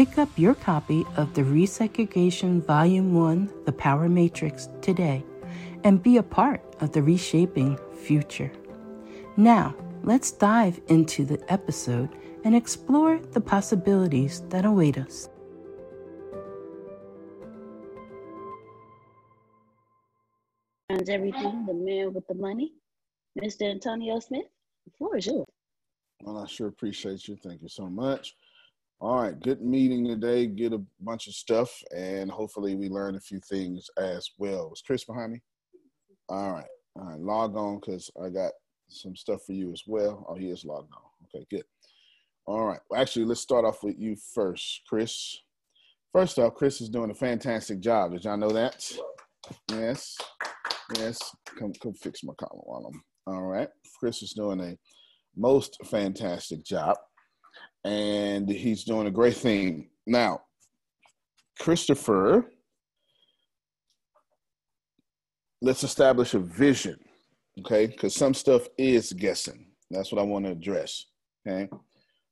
Pick up your copy of the Resegregation Volume 1 The Power Matrix today and be a part of the reshaping future. Now, let's dive into the episode and explore the possibilities that await us. everything, the man with the money, Mr. Antonio Smith. The floor is yours. Well, I sure appreciate you. Thank you so much. All right, good meeting today. Get a bunch of stuff, and hopefully we learn a few things as well. Is Chris behind me? All right, all right. Log on because I got some stuff for you as well. Oh, he is logged on. Okay, good. All right. Well, actually, let's start off with you first, Chris. First off, Chris is doing a fantastic job. Did y'all know that? Yes. Yes. Come, come fix my column while I'm. All right. Chris is doing a most fantastic job and he's doing a great thing. Now, Christopher, let's establish a vision, okay? Because some stuff is guessing. That's what I want to address, okay?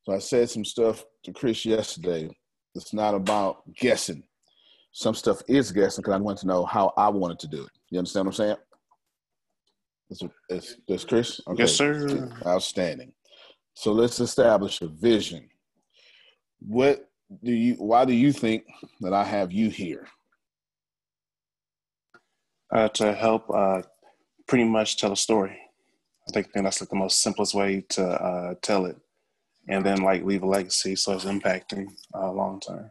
So I said some stuff to Chris yesterday. It's not about guessing. Some stuff is guessing because I want to know how I wanted to do it. You understand what I'm saying? Is, is, Chris? Okay. Yes, sir. Outstanding. So let's establish a vision. What do you? Why do you think that I have you here? Uh, to help, uh, pretty much tell a story. I think, that's like the most simplest way to uh, tell it, and then like leave a legacy so it's impacting uh, long term.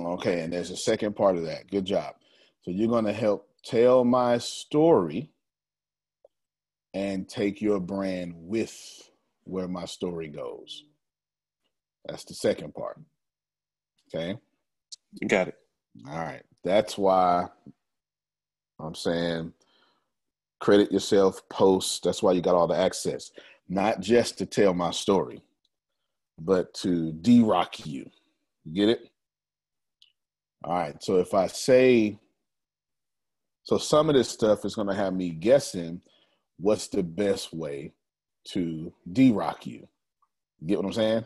Okay, and there's a second part of that. Good job. So you're going to help tell my story and take your brand with where my story goes. That's the second part. Okay. You got it. All right. That's why I'm saying credit yourself, post. That's why you got all the access. Not just to tell my story, but to de rock you. Get it? All right. So if I say, so some of this stuff is going to have me guessing what's the best way to D Rock you. Get what I'm saying?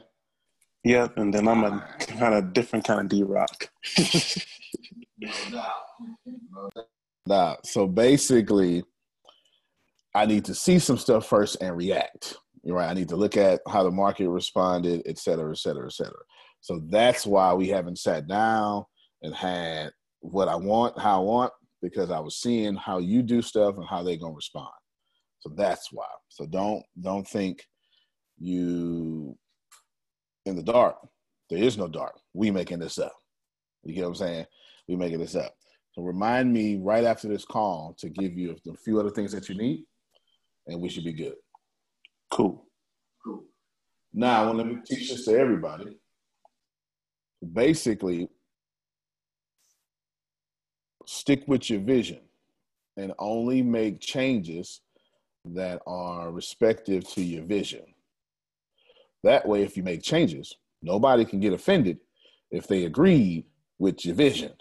Yep, and then I'm a kind of different kind of D rock. nah, so basically, I need to see some stuff first and react. You're right. I need to look at how the market responded, et cetera, et cetera, et cetera. So that's why we haven't sat down and had what I want, how I want, because I was seeing how you do stuff and how they're gonna respond. So that's why. So don't don't think you in the dark. There is no dark. We making this up. You get what I'm saying? We making this up. So remind me right after this call to give you a few other things that you need, and we should be good. Cool. Cool. Now, let me teach this to everybody. Basically, stick with your vision and only make changes that are respective to your vision. That way, if you make changes, nobody can get offended if they agreed with your vision.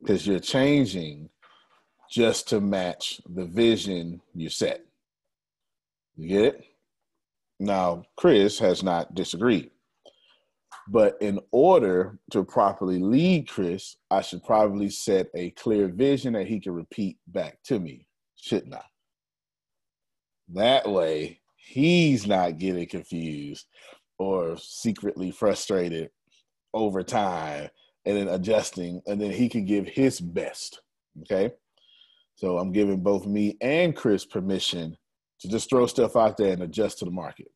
Because you're changing just to match the vision you set. You get it? Now, Chris has not disagreed. But in order to properly lead Chris, I should probably set a clear vision that he can repeat back to me, shouldn't I? That way, he's not getting confused or secretly frustrated over time and then adjusting, and then he can give his best. Okay. So I'm giving both me and Chris permission to just throw stuff out there and adjust to the market.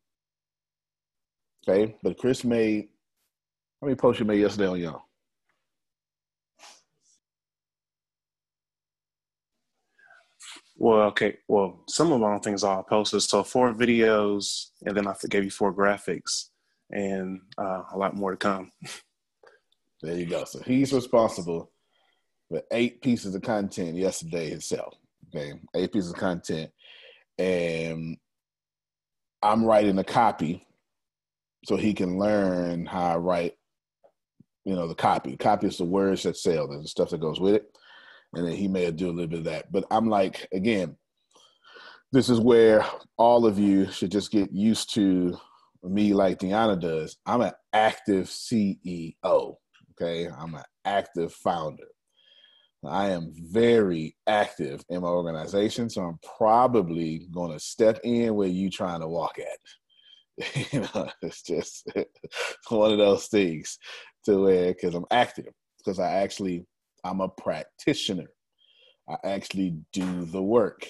Okay. But Chris made, how many posts you made yesterday on y'all? Well, okay. Well, some of my things are posted. So four videos, and then I gave you four graphics, and uh, a lot more to come. There you go. So he's responsible for eight pieces of content yesterday himself. Okay, eight pieces of content, and I'm writing a copy so he can learn how I write. You know, the copy. Copy is the words that sell. There's the stuff that goes with it and then he may do a little bit of that. But I'm like, again, this is where all of you should just get used to me like Deanna does. I'm an active CEO. Okay. I'm an active founder. I am very active in my organization, so I'm probably going to step in where you trying to walk at. you know, it's just one of those things to where because I'm active because I actually I'm a practitioner. I actually do the work.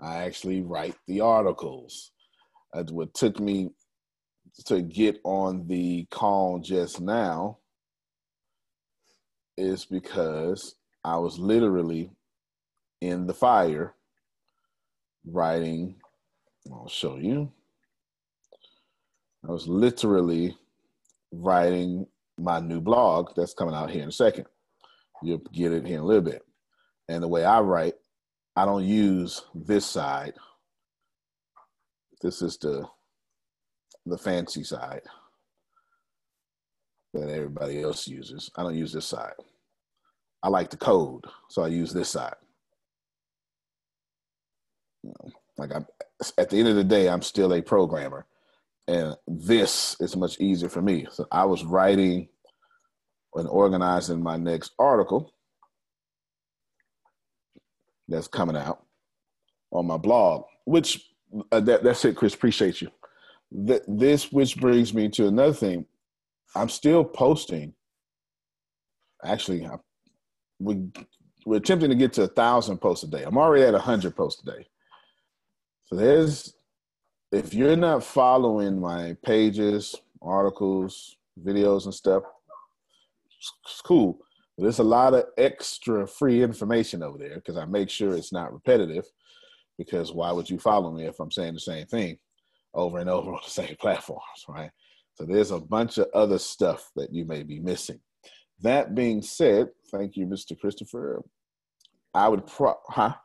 I actually write the articles. That's what took me to get on the call just now is because I was literally in the fire writing. I'll show you. I was literally writing my new blog that's coming out here in a second. You'll get it here in a little bit. And the way I write, I don't use this side. This is the the fancy side that everybody else uses. I don't use this side. I like the code, so I use this side. You know, like I'm at the end of the day, I'm still a programmer, and this is much easier for me. So I was writing and organizing my next article that's coming out on my blog, which uh, that, that's it, Chris. Appreciate you. Th- this, which brings me to another thing. I'm still posting. Actually, I, we, we're attempting to get to a thousand posts a day. I'm already at a hundred posts a day. So there's, if you're not following my pages, articles, videos, and stuff, it's cool. There's a lot of extra free information over there because I make sure it's not repetitive. Because why would you follow me if I'm saying the same thing over and over on the same platforms, right? So there's a bunch of other stuff that you may be missing. That being said, thank you, Mr. Christopher. I would pro, huh?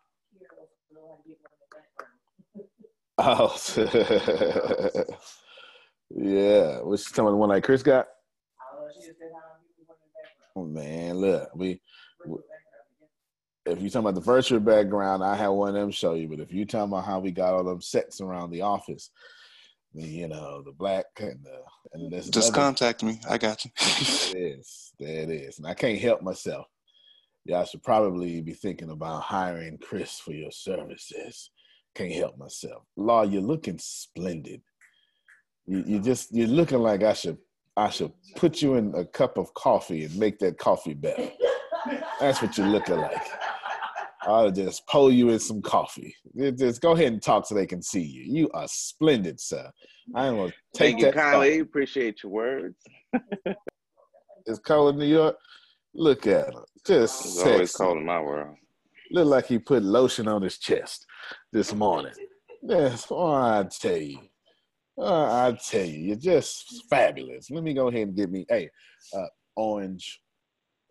Oh, yeah. What's some of the one like Chris got? Oh, man, look, we, if you're talking about the virtual background, I have one of them show you. But if you're talking about how we got all them sets around the office, the, you know, the black and the and this just another, contact me. I got you. there it is. There it is. And I can't help myself. Y'all should probably be thinking about hiring Chris for your services. can't help myself. Law, you're looking splendid. You, you just you're looking like I should I should put you in a cup of coffee and make that coffee better. That's what you're looking like. I'll just pull you in some coffee. Just go ahead and talk so they can see you. You are splendid, sir. I am gonna take Thank you that. kindly. coffee. Appreciate your words. It's cold in New York. Look at him, just It's always sexy. cold in my world. Look like he put lotion on his chest this morning. That's oh, I tell you. Oh, I tell you, you're just fabulous. Let me go ahead and get me a uh, orange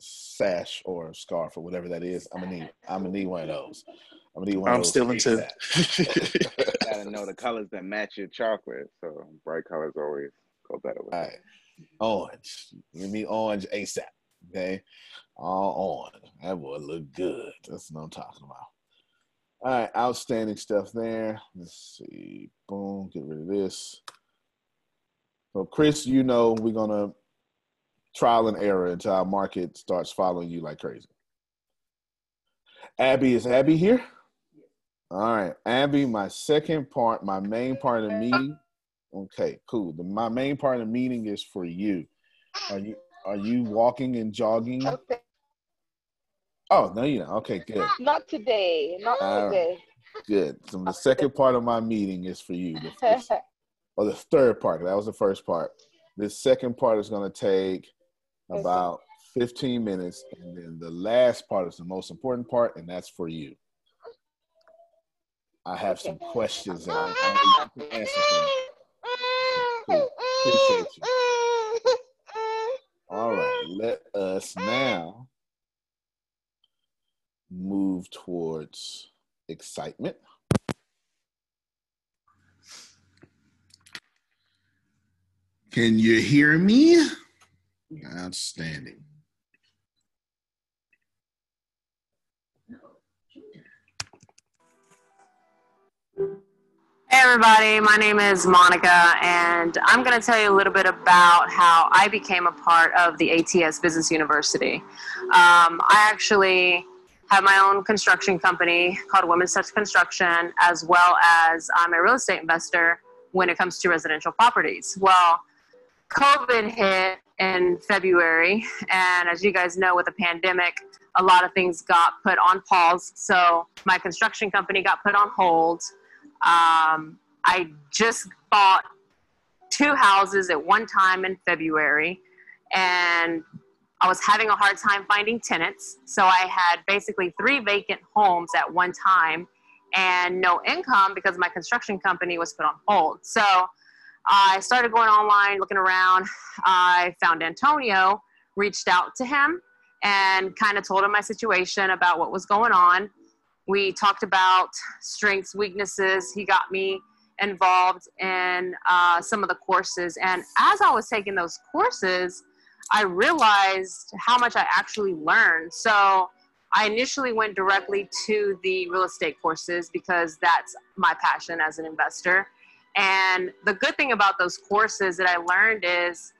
sash or scarf or whatever that is. I'm gonna need. I'm gonna need one of those. I'm gonna need one. of I'm those still into. ASAP. Gotta know the colors that match your chocolate. So bright colors always go better with All it. right, orange. Give me orange ASAP. Okay, all on. That would look good. That's what I'm talking about. All right, outstanding stuff there. Let's see. Boom. Get rid of this. So, Chris, you know we're gonna trial and error until our market starts following you like crazy. Abby, is Abby here? All right, Abby. My second part, my main part of the meeting. Okay, cool. The, my main part of the meeting is for you. Are you are you walking and jogging? Okay. Oh no, you know. Okay, good. Not today. Not right. today. Good. So the second part of my meeting is for you. The, the- or the third part. That was the first part. The second part is going to take about 15 minutes, and then the last part is the most important part, and that's for you. I have some questions that I, need to answer for me. Cool. Appreciate you. All right, let us now move towards excitement. Can you hear me? Outstanding. Hey everybody, my name is Monica, and I'm going to tell you a little bit about how I became a part of the ATS Business University. Um, I actually have my own construction company called Women's Touch Construction, as well as I'm a real estate investor when it comes to residential properties. Well, COVID hit in February, and as you guys know, with the pandemic, a lot of things got put on pause. So my construction company got put on hold. Um, I just bought two houses at one time in February, and I was having a hard time finding tenants. So I had basically three vacant homes at one time and no income because my construction company was put on hold. So I started going online, looking around. I found Antonio, reached out to him, and kind of told him my situation about what was going on. We talked about strengths, weaknesses. He got me involved in uh, some of the courses. And as I was taking those courses, I realized how much I actually learned. So I initially went directly to the real estate courses because that's my passion as an investor. And the good thing about those courses that I learned is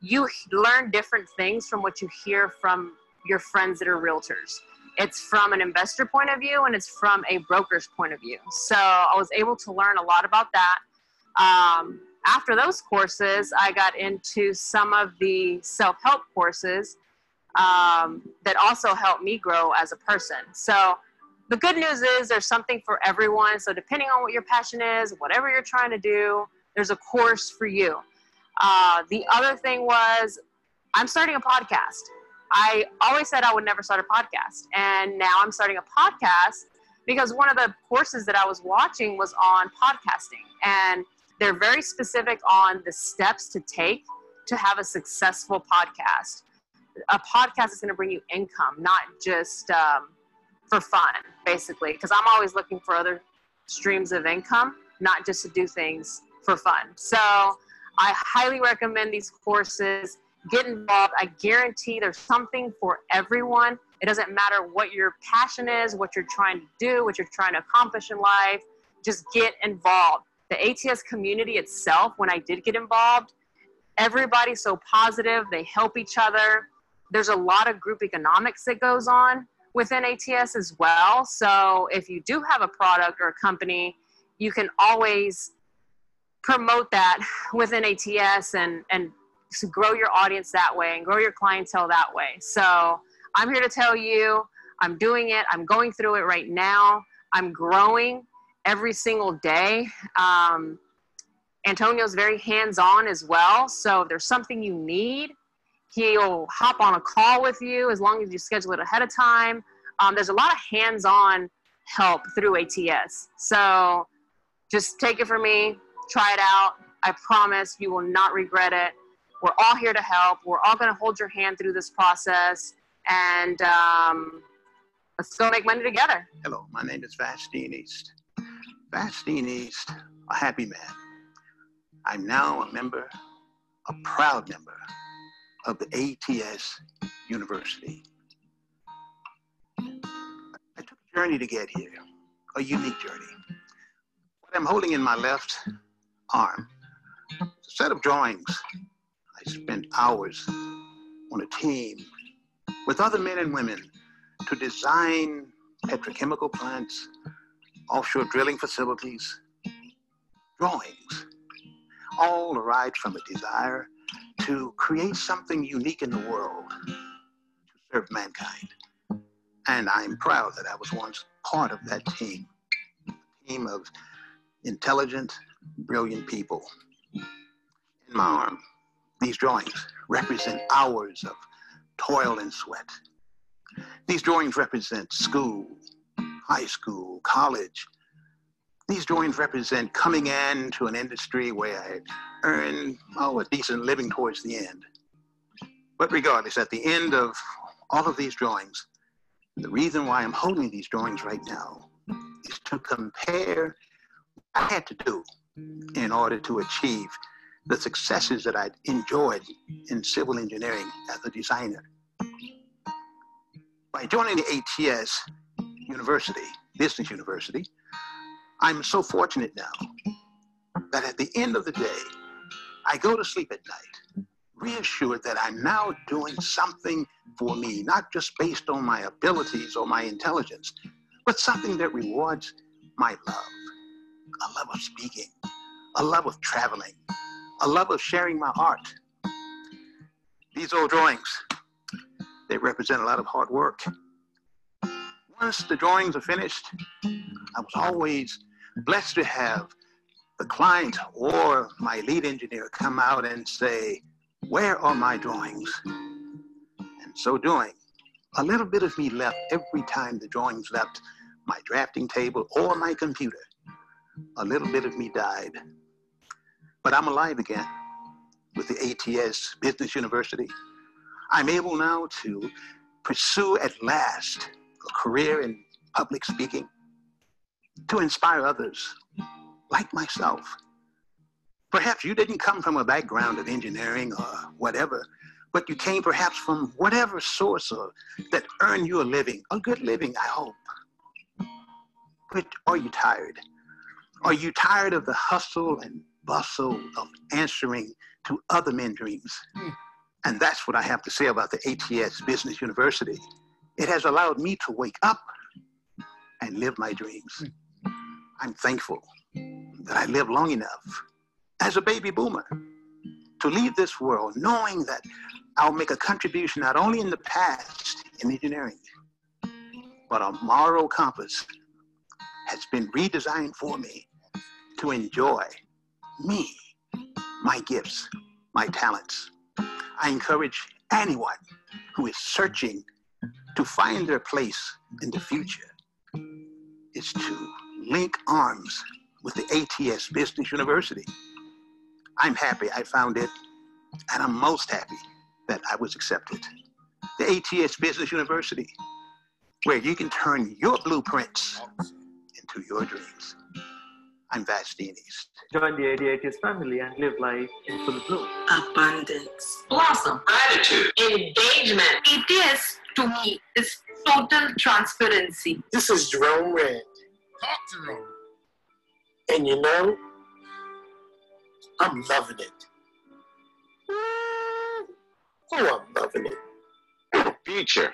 you learn different things from what you hear from your friends that are realtors. It's from an investor point of view and it's from a broker's point of view. So I was able to learn a lot about that. Um, after those courses, I got into some of the self help courses um, that also helped me grow as a person. So the good news is there's something for everyone. So depending on what your passion is, whatever you're trying to do, there's a course for you. Uh, the other thing was I'm starting a podcast. I always said I would never start a podcast, and now I'm starting a podcast because one of the courses that I was watching was on podcasting, and they're very specific on the steps to take to have a successful podcast. A podcast is going to bring you income, not just um, for fun, basically, because I'm always looking for other streams of income, not just to do things for fun. So I highly recommend these courses. Get involved. I guarantee there's something for everyone. It doesn't matter what your passion is, what you're trying to do, what you're trying to accomplish in life. Just get involved. The ATS community itself, when I did get involved, everybody's so positive. They help each other. There's a lot of group economics that goes on, within ATS as well. So if you do have a product or a company, you can always promote that within ATS and and grow your audience that way and grow your clientele that way. So I'm here to tell you, I'm doing it. I'm going through it right now. I'm growing every single day. Um, Antonio's very hands on as well. So if there's something you need, he'll hop on a call with you as long as you schedule it ahead of time. Um, there's a lot of hands on help through ATS. So just take it from me, try it out. I promise you will not regret it. We're all here to help. We're all going to hold your hand through this process. And um, let's go make money together. Hello, my name is Vastine East. Vastine East, a happy man. I'm now a member, a proud member of the ATS University. I took a journey to get here, a unique journey. What I'm holding in my left arm is a set of drawings. I spent hours on a team with other men and women to design petrochemical plants, offshore drilling facilities, drawings, all arrived from a desire to create something unique in the world to serve mankind. And I'm proud that I was once part of that team, a team of intelligent, brilliant people. In my arm, these drawings represent hours of toil and sweat. These drawings represent school, high school, college. These drawings represent coming in to an industry where I had earned oh, a decent living towards the end. But regardless, at the end of all of these drawings, the reason why I'm holding these drawings right now is to compare what I had to do in order to achieve the successes that I enjoyed in civil engineering as a designer. By joining the ATS University, Business University, I'm so fortunate now that at the end of the day, I go to sleep at night, reassured that I'm now doing something for me, not just based on my abilities or my intelligence, but something that rewards my love a love of speaking, a love of traveling, a love of sharing my art. These old drawings, they represent a lot of hard work. Once the drawings are finished, I was always blessed to have the client or my lead engineer come out and say, Where are my drawings? And so doing, a little bit of me left every time the drawings left my drafting table or my computer. A little bit of me died. But I'm alive again with the ATS Business University. I'm able now to pursue at last a career in public speaking, to inspire others like myself. Perhaps you didn't come from a background of engineering or whatever, but you came perhaps from whatever source or, that earned you a living, a good living, I hope. But are you tired? Are you tired of the hustle and bustle of answering to other men's dreams? And that's what I have to say about the ATS Business University. It has allowed me to wake up and live my dreams. I'm thankful that I lived long enough as a baby boomer to leave this world knowing that I'll make a contribution not only in the past in engineering, but a moral compass has been redesigned for me to enjoy me, my gifts, my talents. I encourage anyone who is searching to find their place in the mm-hmm. future is to link arms with the ATS Business University. I'm happy I found it, and I'm most happy that I was accepted. The ATS Business University, where you can turn your blueprints into your dreams. I'm Vastine East. Join the ADATS family and live life in full bloom. abundance, blossom, gratitude, engagement. ATS to me is total transparency. This is Jerome Red. Talk to Jerome. And you know, I'm loving it. Oh, I'm loving it. Future.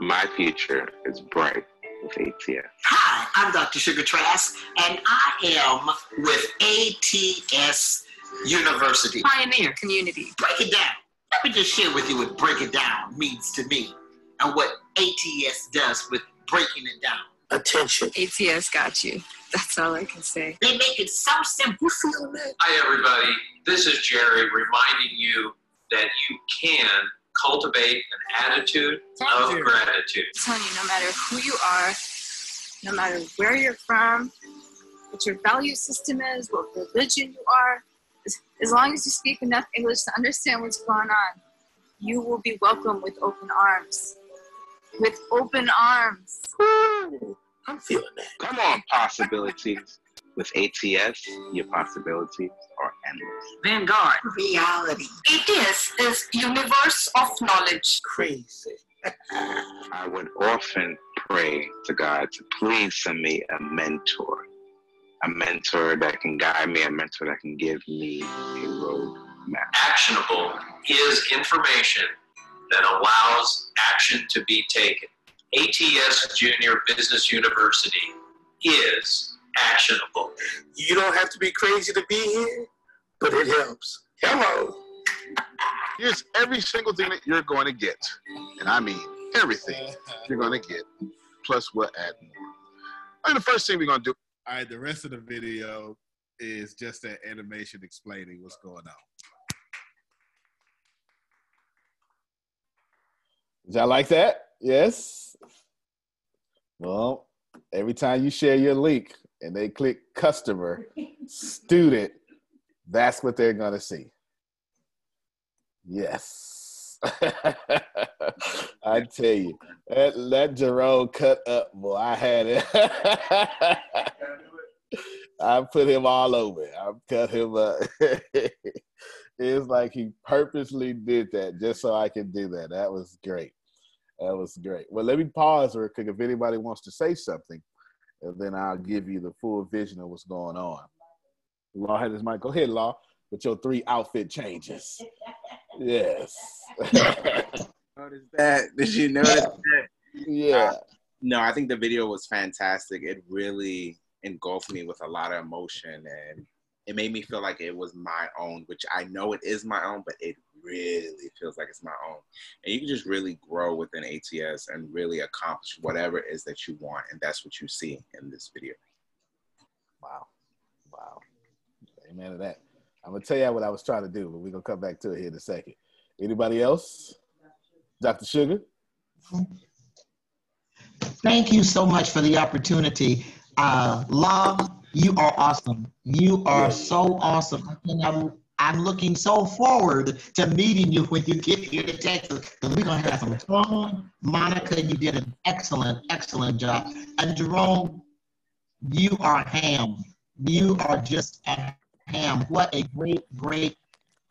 My future is bright with ATS. Hi, I'm Dr. Sugar Trask, and I am with ATS University. Pioneer community. Break it down. Let me just share with you what break it down means to me and what ATS does with breaking it down. Attention. ATS got you. That's all I can say. They make it so simple. Feel that? Hi, everybody. This is Jerry reminding you that you can cultivate an attitude of gratitude. I'm telling you, no matter who you are, no matter where you're from, what your value system is, what religion you are, as, as long as you speak enough English to understand what's going on, you will be welcome with open arms. With open arms. I'm feeling that. Come on, possibilities. With ATS, your possibilities are endless. Vanguard. Reality. ATS is universe of knowledge. Crazy. I would often pray to God to please send me a mentor, a mentor that can guide me, a mentor that can give me a road map. Actionable is information that allows action to be taken. ATS Junior Business University is actionable. You don't have to be crazy to be here, but it helps. Hello. Here's every single thing that you're going to get. And I mean everything uh-huh. you're going to get. Plus, we'll add more. And the first thing we're going to do. All right, the rest of the video is just that animation explaining what's going on. Is that like that? Yes. Well, every time you share your link and they click customer, student, that's what they're going to see. Yes. I tell you, that, that Jerome cut up, boy, I had it. I put him all over. I cut him up. it's like he purposely did that just so I can do that. That was great. That was great. Well, let me pause real quick if anybody wants to say something, and then I'll give you the full vision of what's going on. Law had his mic. Go ahead, Law, with your three outfit changes. Yes. Notice that? Did you notice that? Yeah. Uh, no, I think the video was fantastic. It really engulfed me with a lot of emotion and it made me feel like it was my own, which I know it is my own, but it really feels like it's my own. And you can just really grow within ATS and really accomplish whatever it is that you want. And that's what you see in this video. Wow. Wow. Amen to that. I'm gonna tell you what I was trying to do, but we're gonna come back to it here in a second. Anybody else? Dr. Sugar? Thank you so much for the opportunity. Uh, Law, you are awesome. You are so awesome. I'm, I'm looking so forward to meeting you when you get here to Texas because we're going to have some fun. Monica, you did an excellent, excellent job. And Jerome, you are ham. You are just a ham. What a great, great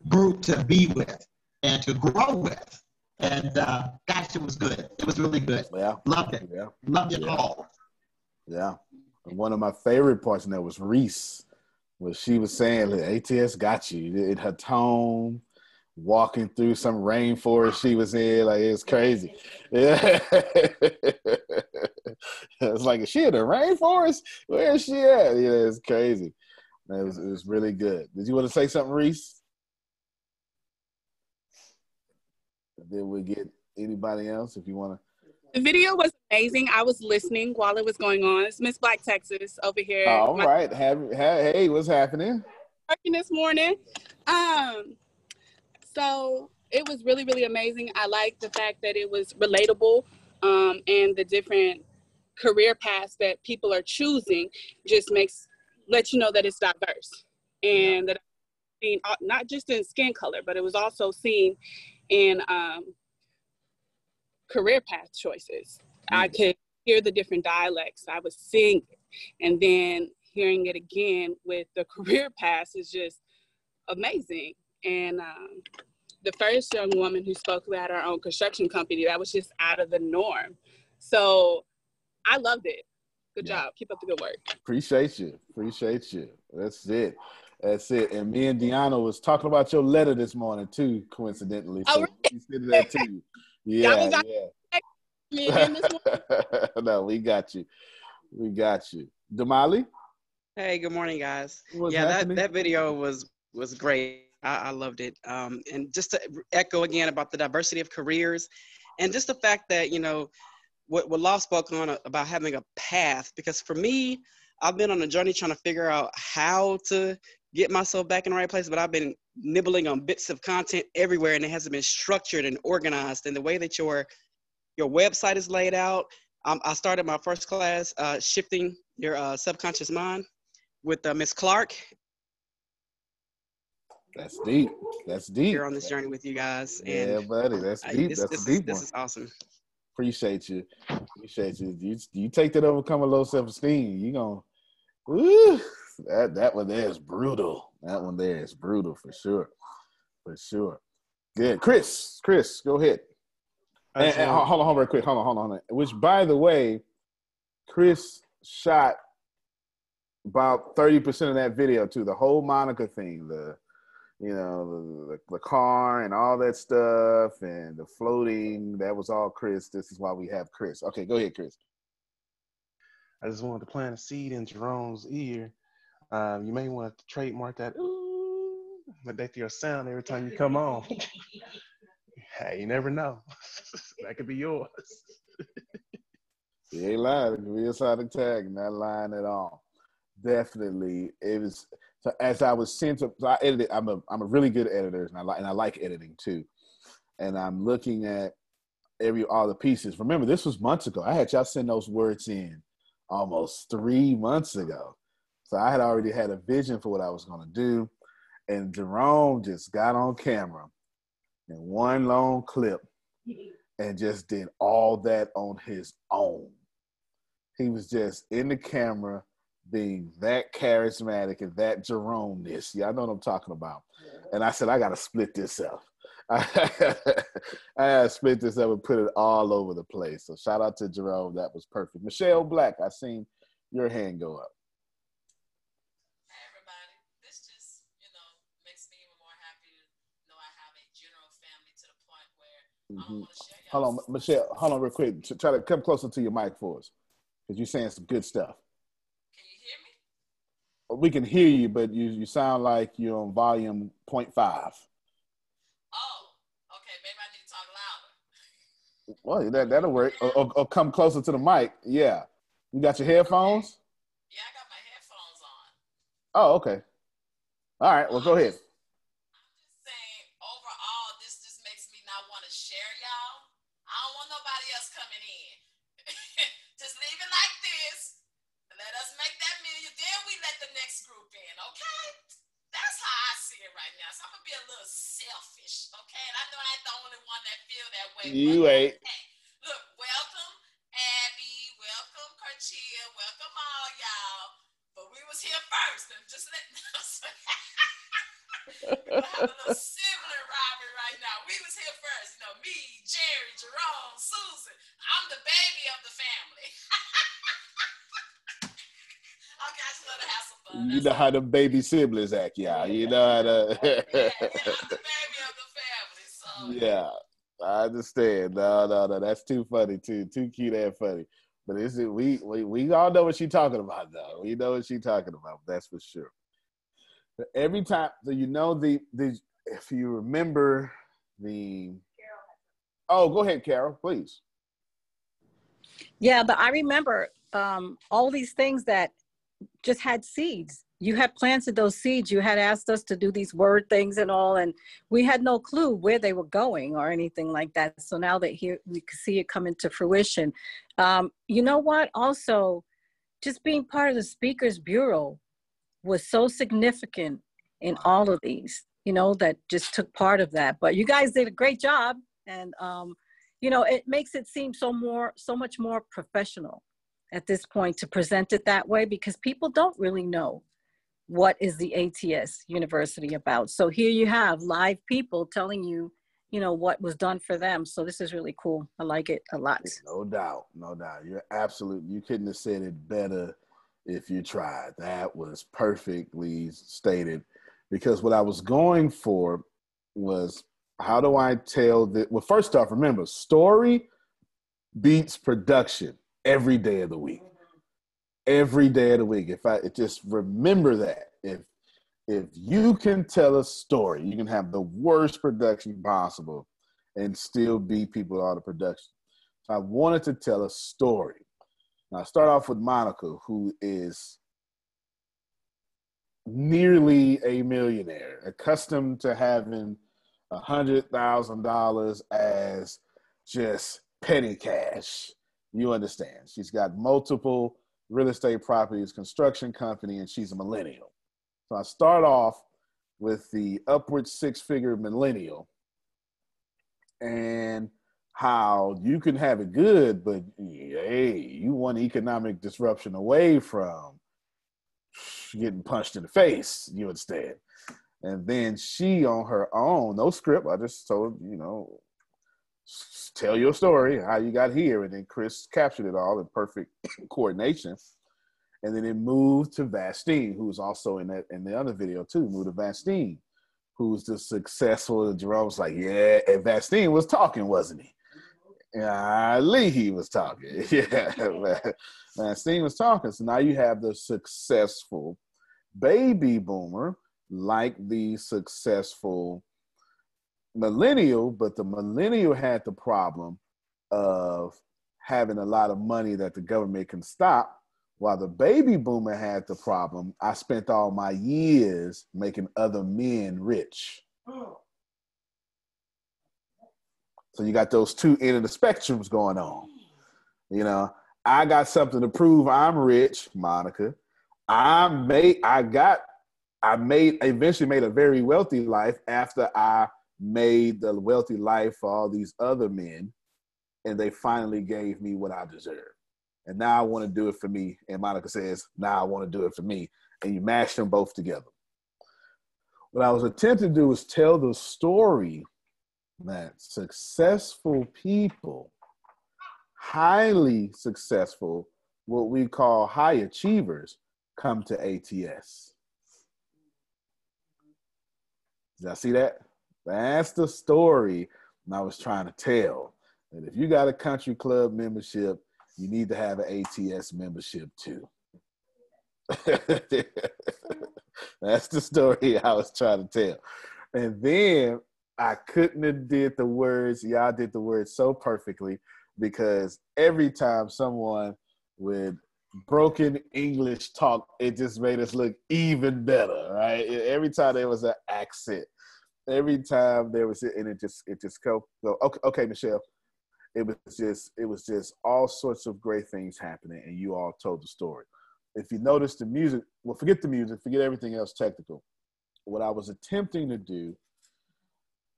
group to be with and to grow with. And uh, gosh, it was good. It was really good. Yeah. Loved it. Yeah. Loved it Yeah. all. Yeah. And one of my favorite parts in there was Reese, where she was saying that ATS got you in her tone, walking through some rainforest she was in. Like, it's crazy. Yeah. it's like, is she in the rainforest? Where is she at? Yeah, it's crazy. It was, it was really good. Did you want to say something, Reese? Then we get anybody else if you want to. The video was amazing. I was listening while it was going on. It's Miss Black Texas over here. All My- right. Have, have, hey, what's happening? working this morning. Um, so it was really, really amazing. I like the fact that it was relatable, um, and the different career paths that people are choosing just makes let you know that it's diverse, and that seen uh, not just in skin color, but it was also seen in um, career path choices. I could hear the different dialects. I was seeing it, and then hearing it again with the career paths is just amazing. And um, the first young woman who spoke about her own construction company, that was just out of the norm. So I loved it. Good job. Keep up the good work. Appreciate you. Appreciate you. That's it. That's it. And me and Deanna was talking about your letter this morning too, coincidentally. So Oh, she sent that to you. Y'all Yeah, got- yeah. this morning. no, we got you. We got you. Damali? Hey, good morning, guys. What's yeah, happening? that, that video was was great. I, I loved it. Um, and just to echo again about the diversity of careers, and just the fact that you know what what Law spoke on about having a path. Because for me, I've been on a journey trying to figure out how to get myself back in the right place, but I've been nibbling on bits of content everywhere, and it hasn't been structured and organized. And the way that your your website is laid out, um, I started my first class, uh, shifting your uh, subconscious mind, with uh, Miss Clark. That's deep. That's deep. Here on this journey with you guys, and Yeah, buddy. That's deep. this, That's this a is, deep this is awesome. Appreciate you. Appreciate you. You, you take that overcome a low self esteem. You gonna woo, that that one there is brutal. That one there is brutal for sure. For sure. Good. Chris, Chris, go ahead. And, and hold on, hold on, real quick. Hold on, hold on. Which by the way, Chris shot about 30% of that video too. The whole Monica thing, the you know, the, the, the car and all that stuff and the floating, that was all Chris. This is why we have Chris. Okay, go ahead, Chris. I just wanted to plant a seed in Jerome's ear. Um, you may want to trademark that. Ooh, but that's your sound every time you come on. hey, you never know. that could be yours. He ain't lying. It could be a sonic tag, not lying at all. Definitely, it was. So as I was sent to, so I edited. I'm a I'm a really good editor, and I like and I like editing too. And I'm looking at every all the pieces. Remember, this was months ago. I had y'all send those words in almost three months ago. So I had already had a vision for what I was going to do. And Jerome just got on camera in one long clip and just did all that on his own. He was just in the camera being that charismatic and that Jerome-ness. Y'all know what I'm talking about. And I said, I got to split this up. I had split this up and put it all over the place. So shout out to Jerome. That was perfect. Michelle Black, I seen your hand go up. Mhm. Hold on, Michelle. Hold on, real quick. Try to come closer to your mic for us, because you're saying some good stuff. Can you hear me? We can hear you, but you you sound like you're on volume 0.5. Oh, okay. Maybe I need to talk louder. Well, that that'll work. Or, or, or come closer to the mic. Yeah. You got your headphones? Yeah, I got my headphones on. Oh, okay. All right. Well, go ahead. How the baby siblings act, y'all. You know how to. yeah, I understand. No, no, no. That's too funny, too. Too cute and funny. But is it we, we we all know what she's talking about, though. We know what she's talking about. That's for sure. But every time, so you know the the if you remember the. Oh, go ahead, Carol, please. Yeah, but I remember um, all these things that just had seeds. You had planted those seeds. You had asked us to do these word things and all, and we had no clue where they were going or anything like that. So now that here we can see it come into fruition. Um, you know what? Also, just being part of the Speakers Bureau was so significant in all of these. You know that just took part of that. But you guys did a great job, and um, you know it makes it seem so more, so much more professional at this point to present it that way because people don't really know what is the ATS University about. So here you have live people telling you, you know, what was done for them. So this is really cool. I like it a lot. No doubt, no doubt. You're absolute. You couldn't have said it better if you tried. That was perfectly stated. Because what I was going for was how do I tell that? Well, first off, remember story beats production every day of the week. Every day of the week. If I just remember that, if if you can tell a story, you can have the worst production possible and still beat people out of production. So I wanted to tell a story. Now I start off with Monica, who is nearly a millionaire, accustomed to having a hundred thousand dollars as just petty cash. You understand? She's got multiple real estate properties, construction company, and she's a millennial. So I start off with the upward six figure millennial and how you can have it good, but hey, you want economic disruption away from getting punched in the face, you understand. And then she on her own, no script, I just told, you know, tell your story, how you got here. And then Chris captured it all in perfect coordination. And then it moved to Vastine, who's also in that in the other video too, moved to Vastine, who's the successful. Jerome was like, yeah, and Vastine was talking, wasn't he? Lee he was talking. Yeah, Vastine was talking. So now you have the successful baby boomer, like the successful millennial, but the millennial had the problem of having a lot of money that the government can stop while the baby boomer had the problem, I spent all my years making other men rich. So you got those two end of the spectrums going on. You know, I got something to prove I'm rich, Monica. I made I got I made eventually made a very wealthy life after I made the wealthy life for all these other men, and they finally gave me what I deserve and now I want to do it for me. And Monica says, now I want to do it for me. And you mash them both together. What I was attempting to do is tell the story that successful people, highly successful, what we call high achievers, come to ATS. Did I see that? That's the story I was trying to tell. That if you got a country club membership, you need to have an ATS membership too. That's the story I was trying to tell. And then I couldn't have did the words, y'all did the words so perfectly because every time someone with broken English talk, it just made us look even better, right? Every time there was an accent, every time there was, it and it just, it just go, okay, okay, Michelle, it was just it was just all sorts of great things happening and you all told the story. If you notice the music well forget the music forget everything else technical. What i was attempting to do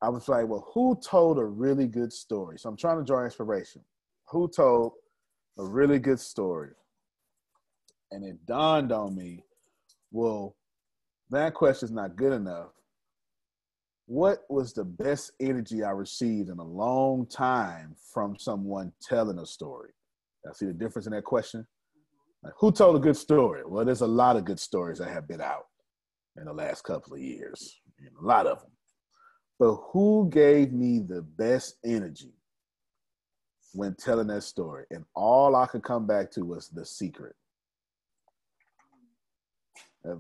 i was like well who told a really good story? So i'm trying to draw inspiration. Who told a really good story? And it dawned on me well that question is not good enough what was the best energy I received in a long time from someone telling a story? I see the difference in that question. Like, who told a good story? Well, there's a lot of good stories that have been out in the last couple of years, a lot of them. But who gave me the best energy when telling that story? And all I could come back to was the secret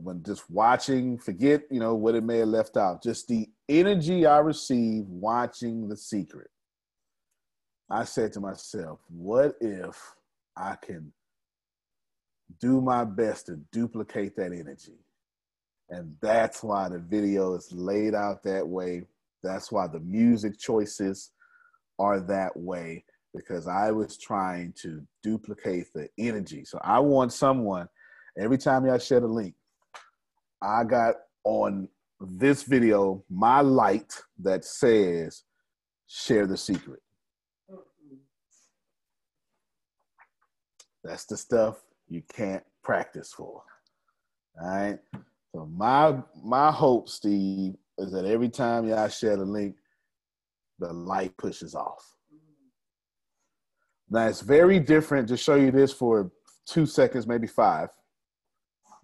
when just watching, forget, you know, what it may have left out, just the energy I received watching The Secret. I said to myself, what if I can do my best to duplicate that energy? And that's why the video is laid out that way. That's why the music choices are that way, because I was trying to duplicate the energy. So I want someone, every time y'all share the link, I got on this video my light that says share the secret. That's the stuff you can't practice for. All right. So my my hope, Steve, is that every time y'all share the link, the light pushes off. Now it's very different. To show you this for two seconds, maybe five.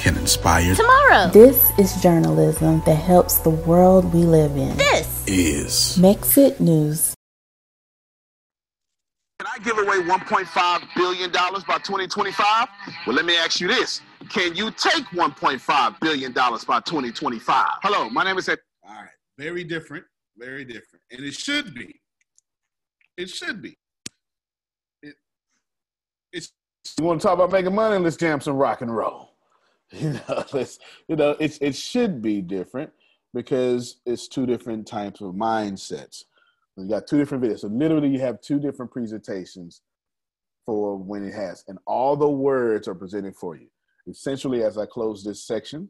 can inspire Tomorrow. This is journalism that helps the world we live in. This is Mexit News. Can I give away $1.5 billion by 2025? Well, let me ask you this. Can you take $1.5 billion by 2025? Hello, my name is Ed. All right. Very different. Very different. And it should be. It should be. It, it's You want to talk about making money? Let's jam some rock and roll. You know, let's, you know, it's it should be different because it's two different types of mindsets. You got two different videos. So literally, you have two different presentations for when it has, and all the words are presented for you. Essentially, as I close this section,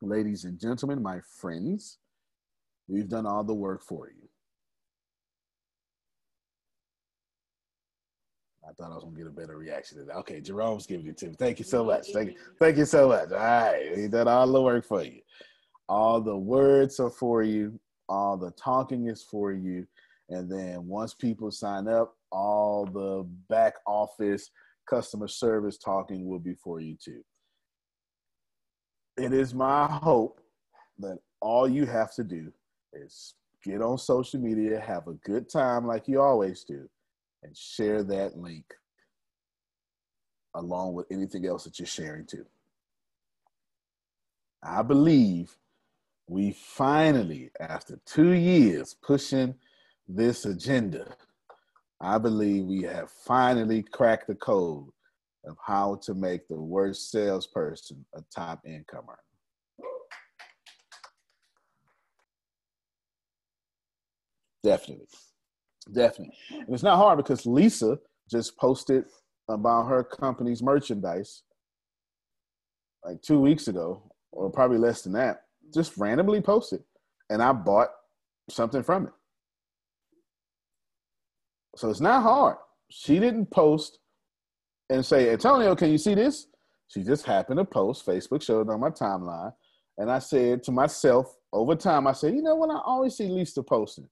ladies and gentlemen, my friends, we've done all the work for you. I thought I was gonna get a better reaction to that. Okay, Jerome's giving it to me. Thank you so much. Thank you, thank you so much. All right, he did all the work for you. All the words are for you. All the talking is for you. And then once people sign up, all the back office customer service talking will be for you too. It is my hope that all you have to do is get on social media, have a good time like you always do, and share that link along with anything else that you're sharing too. I believe we finally, after two years pushing this agenda, I believe we have finally cracked the code of how to make the worst salesperson a top income earner. Definitely. Definitely. And it's not hard because Lisa just posted about her company's merchandise like two weeks ago, or probably less than that. Just randomly posted. And I bought something from it. So it's not hard. She didn't post and say, Antonio, can you see this? She just happened to post. Facebook showed on my timeline. And I said to myself over time, I said, you know what? I always see Lisa posting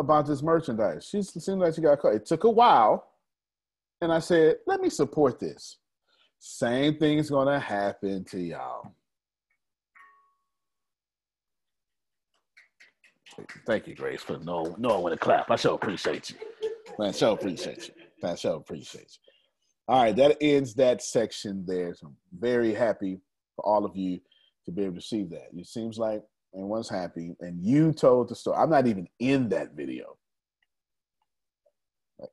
about this merchandise. She seemed like she got caught. It took a while. And I said, let me support this. Same thing's going to happen to y'all. Thank you, Grace, for no knowing when to clap. I sure appreciate you. Man, sure appreciate you. I sure appreciate you. All right, that ends that section there. So I'm very happy for all of you to be able to see that. It seems like everyone's happy, and you told the story. I'm not even in that video.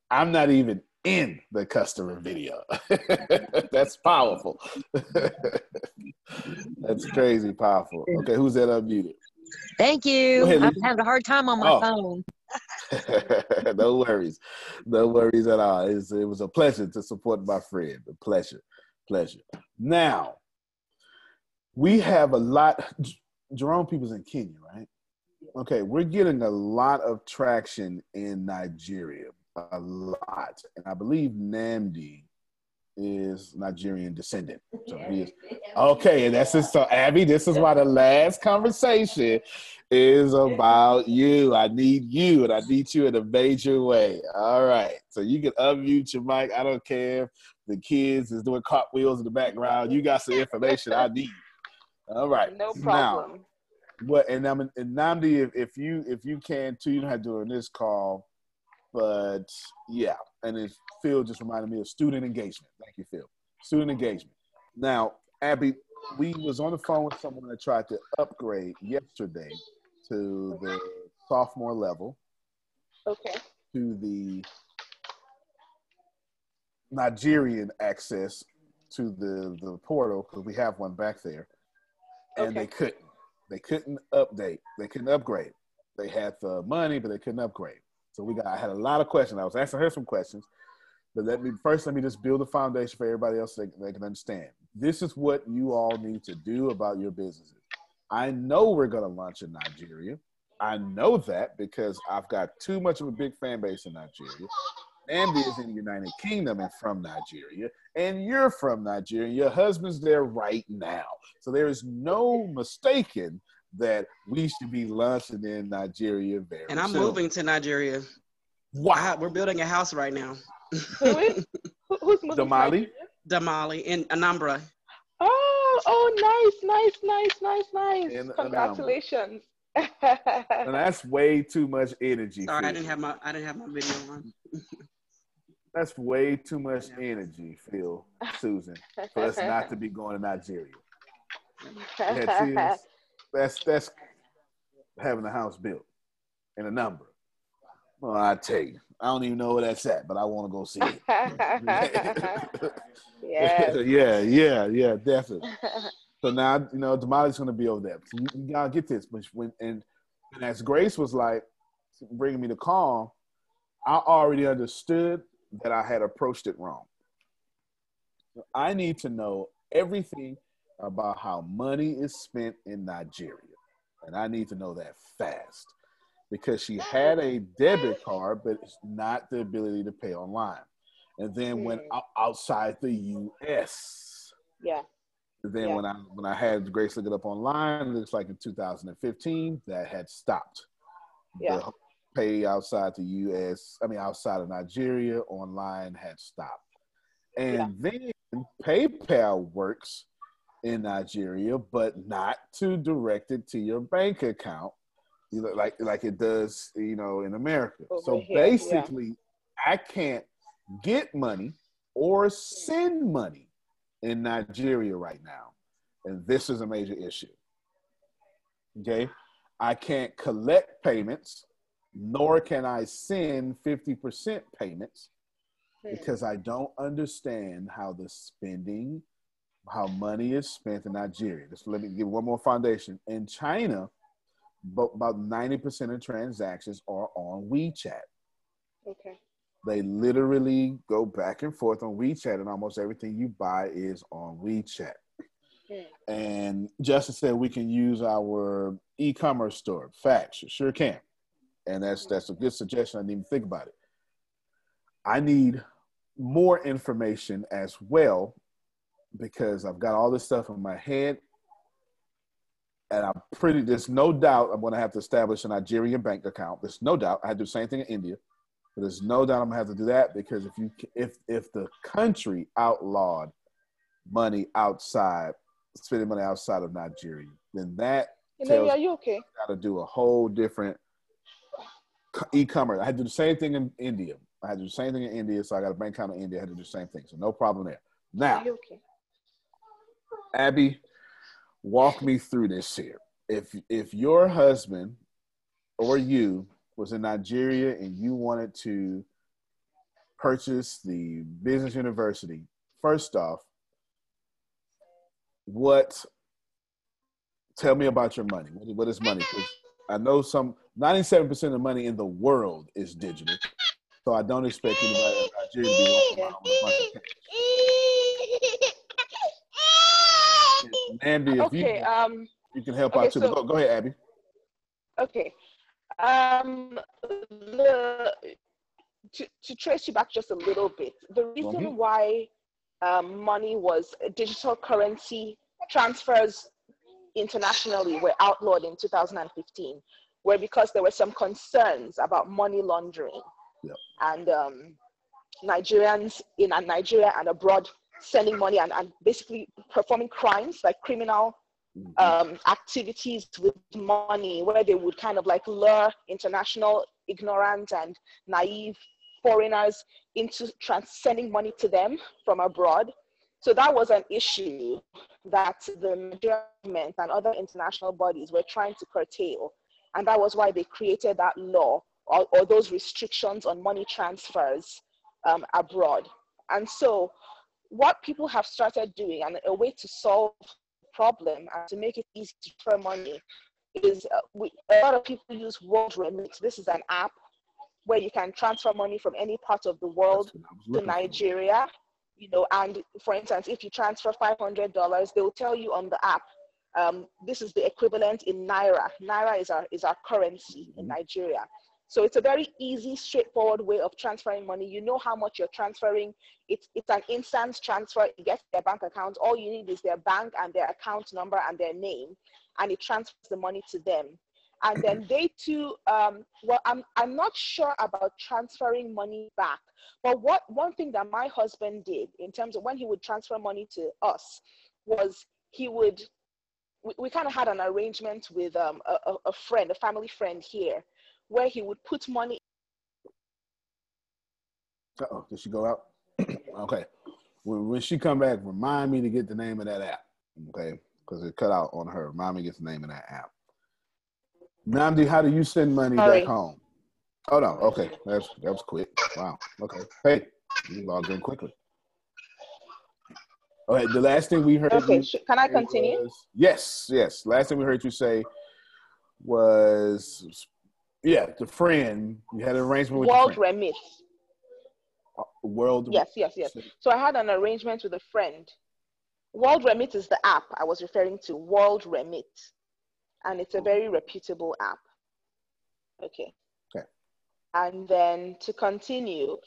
I'm not even in the customer video. That's powerful. That's crazy powerful. Okay, who's that unmuted? Thank you. Ahead, I'm having a hard time on my Oh. phone. no worries. No worries at all. It's, it was a pleasure to support my friend. A pleasure. Pleasure. Now, we have a lot. Jerome People's in Kenya, right? Okay, we're getting a lot of traction in Nigeria. A lot. And I believe Namdi is Nigerian descendant. So he is okay, and that's just so Abby, this is why the last conversation is about you. I need you, and I need you in a major way. All right. So you can unmute your mic. I don't care if the kids is doing cartwheels in the background. You got some information I need. All right. No Now, problem. what and I'm and Namdi, if, if you if you can too, you don't have to do it on this call, but yeah. And then Phil just reminded me of student engagement. Thank you, Phil. Student engagement. Now, Abby, we was on the phone with someone that tried to upgrade yesterday to the sophomore level Okay. to the Nigerian access to the the portal because we have one back there, and they couldn't. They couldn't update. They couldn't upgrade. They had the money, but they couldn't upgrade. So we got. I had a lot of questions. I was asking her some questions, but let me first let me just build a foundation for everybody else so they, they can understand. This is what you all need to do about your businesses. I know we're going to launch in Nigeria. I know that because I've got too much of a big fan base in Nigeria. Andy is in the United Kingdom and from Nigeria, and you're from Nigeria. Your husband's there right now. So there is no mistaking that we should be launching in Nigeria very soon. And I'm soon. moving to Nigeria. Wow. We're building a house right now. Who's moving? to Damali? Damali in Anambra. Oh, oh, nice, nice, nice, nice, nice. In- in Congratulations. And that's way too much energy. Sorry, I didn't have my I didn't have my video on. That's way too much energy, Phil, Susan, for us not to be going to Nigeria. That is, that's that's having a house built in Anambra. Well, I tell you, I don't even know where that's at, but I want to go see it. yes. yeah, yeah, yeah, definitely. So now, you know, Damali's going to be over there. So you, you gotta get this. But when and, and as Grace was like bringing me the call, I already understood that I had approached it wrong. I need to know everything about how money is spent in Nigeria, and I need to know that fast because she had a debit card, but it's not the ability to pay online. And then went Hmm. out outside the U.S. Yeah. And then Yeah. when I when I had Grace look it up online, it looks like in 2015 that had stopped. Yeah. The pay outside the U.S. I mean outside of Nigeria online had stopped, and then PayPal works in Nigeria, but not to direct it to your bank account, you know, like like it does, you know, in America. Over so here, yeah. basically, I can't get money or send money in Nigeria right now. And this is a major issue. Okay. I can't collect payments, nor can I send 50% payments because I don't understand how the spending, how money is spent in Nigeria. Just let me give one more foundation. In China, bo- about 90% of transactions are on WeChat. Okay. They literally go back and forth on WeChat, and almost everything you buy is on WeChat. Hmm. And Justin said we can use our e-commerce store. Facts, you sure can. And that's that's a good suggestion. I didn't even think about it. I need more information as well because I've got all this stuff in my head. And I'm pretty, there's no doubt I'm going to have to establish a Nigerian bank account. There's no doubt. I had to do the same thing in India. But there's no doubt I'm going to have to do that because if you, if, if the country outlawed money outside, spending money outside of Nigeria, then that You know, tells are you okay? got to do a whole different e-commerce. I had to do the same thing in India. I had to do the same thing in India, so I got a bank account in India. I had to do the same thing, so no problem there. Now, okay? Abby, walk me through this here. If if your husband or you was in Nigeria and you wanted to purchase the business university, first off, what tell me about your money. What, what is money? I know some 97% of the money in the world is digital. So I don't expect anybody in Nigeria to be walking around with a bunch of cash. Namdi, if Okay. you Um. you can help okay, out too. so- go, go ahead, Abby. Okay. Um. The to, to trace you back just a little bit, the reason Mhm. why um, money was digital currency transfers internationally were outlawed in 2015 were because there were some concerns about money laundering Yep. and um, Nigerians in Nigeria and abroad sending money and, and basically performing crimes like criminal um, activities with money where they would kind of like lure international ignorant and naive foreigners into trans- sending money to them from abroad. So that was an issue that the government and other international bodies were trying to curtail. And that was why they created that law or, or those restrictions on money transfers um, abroad. And so, what people have started doing, and a way to solve the problem and to make it easy to transfer money, is uh, we, a lot of people use World Remit. This is an app where you can transfer money from any part of the world to Nigeria. You know, and for instance, if you transfer five hundred dollars, they will tell you on the app, um, this is the equivalent in naira. Naira is our is our currency in Nigeria. So it's a very easy, straightforward way of transferring money. You know how much you're transferring. It's it's an instant transfer. You get their bank account. All you need is their bank and their account number and their name, and it transfers the money to them. And then they too, um, well, I'm I'm not sure about transferring money back. But what one thing that my husband did in terms of when he would transfer money to us was he would we, we kind of had an arrangement with um, a, a friend, a family friend here, where he would put money. oh, did she go out? okay. When, when she come back, remind me to get the name of that app. Okay, because it cut out on her. Remind me to get the name of that app. Namdi, how do you send money Sorry. back home? Oh no, okay, that's that was quick. Wow. Okay. Hey, you logged in quickly. Okay, the last thing we heard. Okay, can I continue? was- yes, yes. Last thing we heard you say was, yeah, the friend. You had an arrangement with World. Remit. Uh, World. Yes, yes, yes. So I had an arrangement with a friend. World Remit is the app I was referring to. World Remit, and it's a very reputable app. Okay. Okay. And then to continue,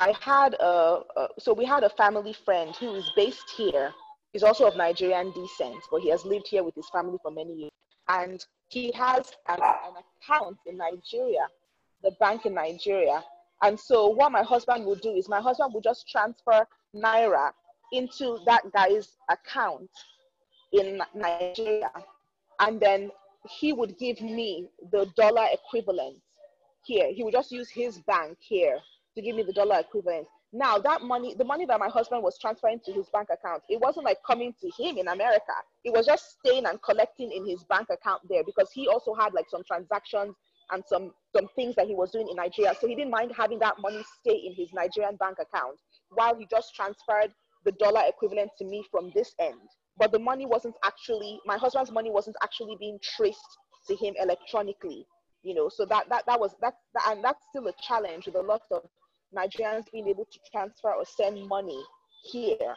I had a, a so we had a family friend who is based here. He's also of Nigerian descent, but he has lived here with his family for many years. And he has an, an account in Nigeria, the bank in Nigeria. And so what my husband would do is my husband would just transfer naira into that guy's account in Nigeria, and then he would give me the dollar equivalent here. He would just use his bank here to give me the dollar equivalent. Now that money, the money that my husband was transferring to his bank account, it wasn't like coming to him in America. It was just staying and collecting in his bank account there because he also had like some transactions and some some things that he was doing in Nigeria. So he didn't mind having that money stay in his Nigerian bank account while he just transferred the dollar equivalent to me from this end. But the money wasn't actually my husband's money wasn't actually being traced to him electronically. You know, so that that that was that, that and that's still a challenge with a lot of Nigerians being able to transfer or send money here.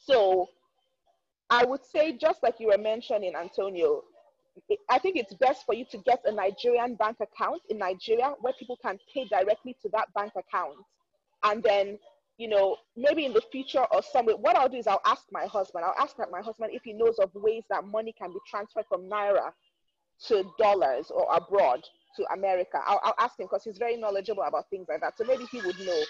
So I would say, just like you were mentioning, Antonio, I think it's best for you to get a Nigerian bank account in Nigeria where people can pay directly to that bank account. And then, you know, maybe in the future or somewhere, what I'll do is I'll ask my husband, I'll ask my husband if he knows of ways that money can be transferred from Naira to dollars or abroad to America. I'll, I'll ask him because he's very knowledgeable about things like that. So maybe he would know.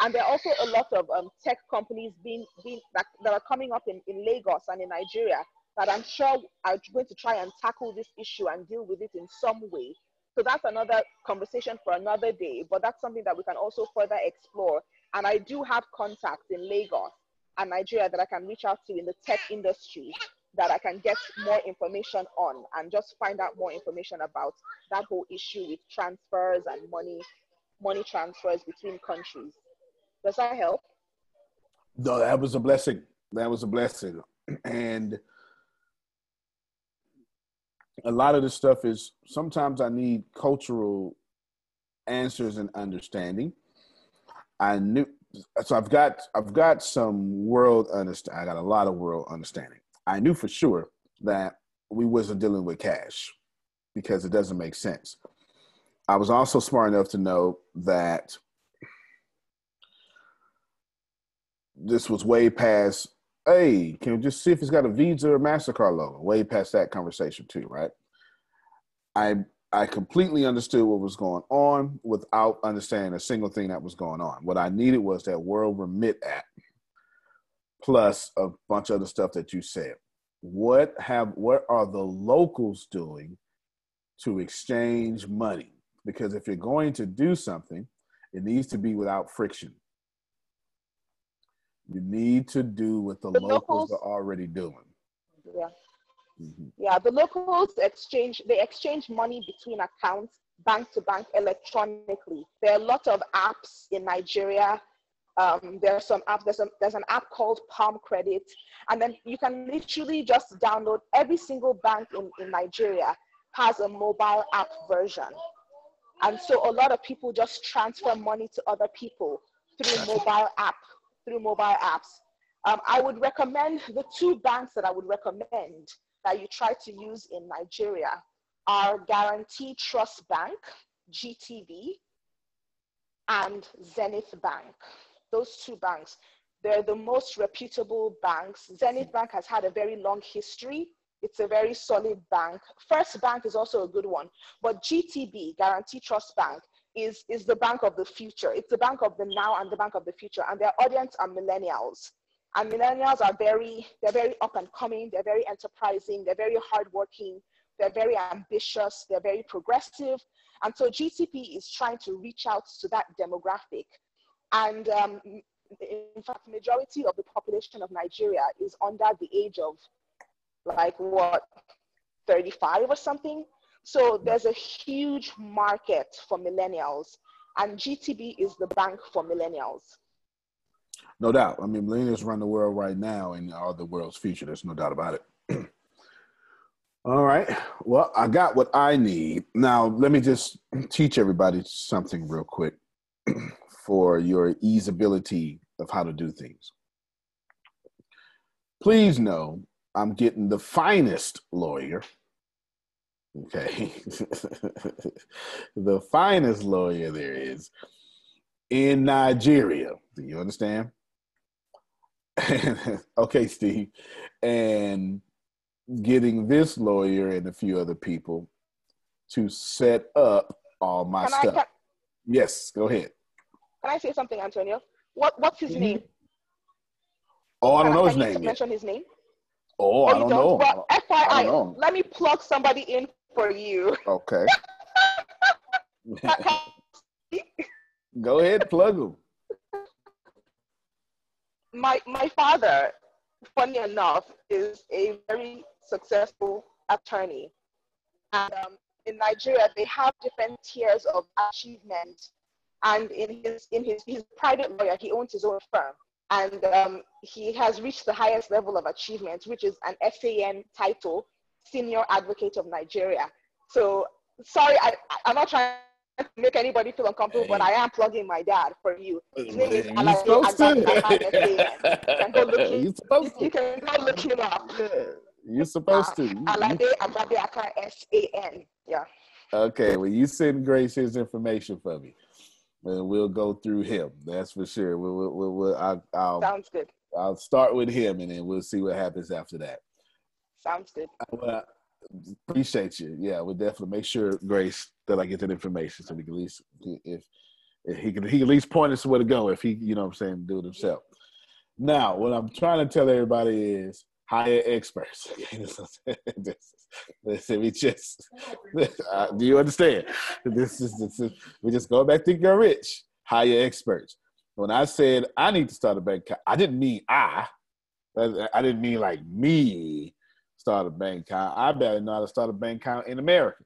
And there are also a lot of um, tech companies being, being that, that are coming up in, in Lagos and in Nigeria that I'm sure are going to try and tackle this issue and deal with it in some way. So that's another conversation for another day, but that's something that we can also further explore. And I do have contacts in Lagos and Nigeria that I can reach out to in the tech industry that I can get more information on and just find out more information about that whole issue with transfers and money money transfers between countries. Does that help? No, that was a blessing. That was a blessing. And a lot of this stuff is sometimes I need cultural answers and understanding. I knew so I've got I've got some world understand I got a lot of world understanding. I knew for sure that we wasn't dealing with cash because it doesn't make sense. I was also smart enough to know that this was way past hey, can we just see if it's got a Visa or MasterCard logo? Way past that conversation too, right? I I completely understood what was going on without understanding a single thing that was going on. What I needed was that World Remit app plus a bunch of other stuff that you said. What have what are the locals doing to exchange money? Because if you're going to do something, it needs to be without friction. You need to do what the, The locals, locals- are already doing. Yeah. Mm-hmm. Yeah, the locals exchange they exchange money between accounts bank to bank electronically. There are a lot of apps in Nigeria Um, there's some app. There's, there's an app called Palm Credit, and then you can literally just download. Every single bank in, in Nigeria has a mobile app version, and so a lot of people just transfer money to other people through mobile app through mobile apps. Um, I would recommend the two banks that I would recommend that you try to use in Nigeria are Guaranty Trust Bank, GTB, and Zenith Bank. Those two banks, they're the most reputable banks. Zenith Bank has had a very long history. It's a very solid bank. First Bank is also a good one, but GTB, Guaranty Trust Bank, is, is the bank of the future. It's the bank of the now and the bank of the future, and their audience are millennials. And millennials are very, they're very up and coming, they're very enterprising, they're very hardworking, they're very ambitious, they're very progressive. And so GTB is trying to reach out to that demographic. And um, in fact, the majority of the population of Nigeria is under the age of like what, 35 or something. So there's a huge market for millennials and GTB is the bank for millennials. No doubt. I mean, millennials run the world right now and are the world's future. There's no doubt about it. All right. Well, I got what I need. Now, let me just teach everybody something real quick for your easeability of how to do things. Please know I'm getting the finest lawyer. Okay. the finest lawyer there is in Nigeria. Do you understand? okay, Steve. And getting this lawyer and a few other people to set up all my Can I- stuff. can- yes, go ahead. Can I say something, Antonio? What, what's his name? Oh, I don't know his name mention his name? Oh, I you don't know. Well, I FYI, don't know. let me plug somebody in for you. Okay. Go ahead, plug them. my my father, funny enough, is a very successful attorney. And um, in Nigeria, they have different tiers of achievement. And in his in his he's a private lawyer. He owns his own firm, and um, he has reached the highest level of achievement, which is an SAN title, Senior Advocate of Nigeria. So sorry, I, I'm not trying to make anybody feel uncomfortable, but I am plugging my dad for you. His name is You Alaye supposed to. Agbaje SAN. You can go look him- You supposed you can go look him up. You're supposed to. You- Alade Ababiaka S A N. Yeah. Okay, well, you send Grace his information for me, and we'll go through him. That's for sure. We'll, we'll, we'll, we'll I'll, I'll, Sounds good. I'll start with him, and then we'll see what happens after that. Sounds good. Well, I appreciate you. Yeah, we'll definitely make sure, Grace, that I get that information so we can at least if, if he can he can at least point us where to go if he you know what I'm saying do it himself. Now, what I'm trying to tell everybody is hire experts. Listen, we just uh, do you understand? This is, this is we just go back to get rich. Hire experts. When I said I need to start a bank I didn't mean I. I I didn't mean like me start a bank account. I better know how to start a bank account in America.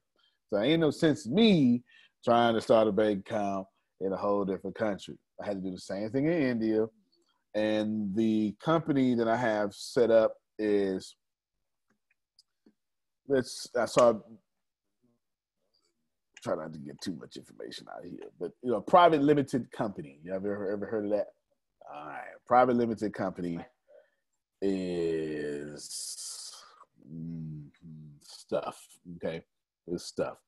So ain't no sense me trying to start a bank account in a whole different country. I had to do the same thing in India. And the company that I have set up is let's I saw try not to get too much information out here, but you know, private limited company. You ever ever heard of that? All right, private limited company is mm, stuff. Okay, it's stuff.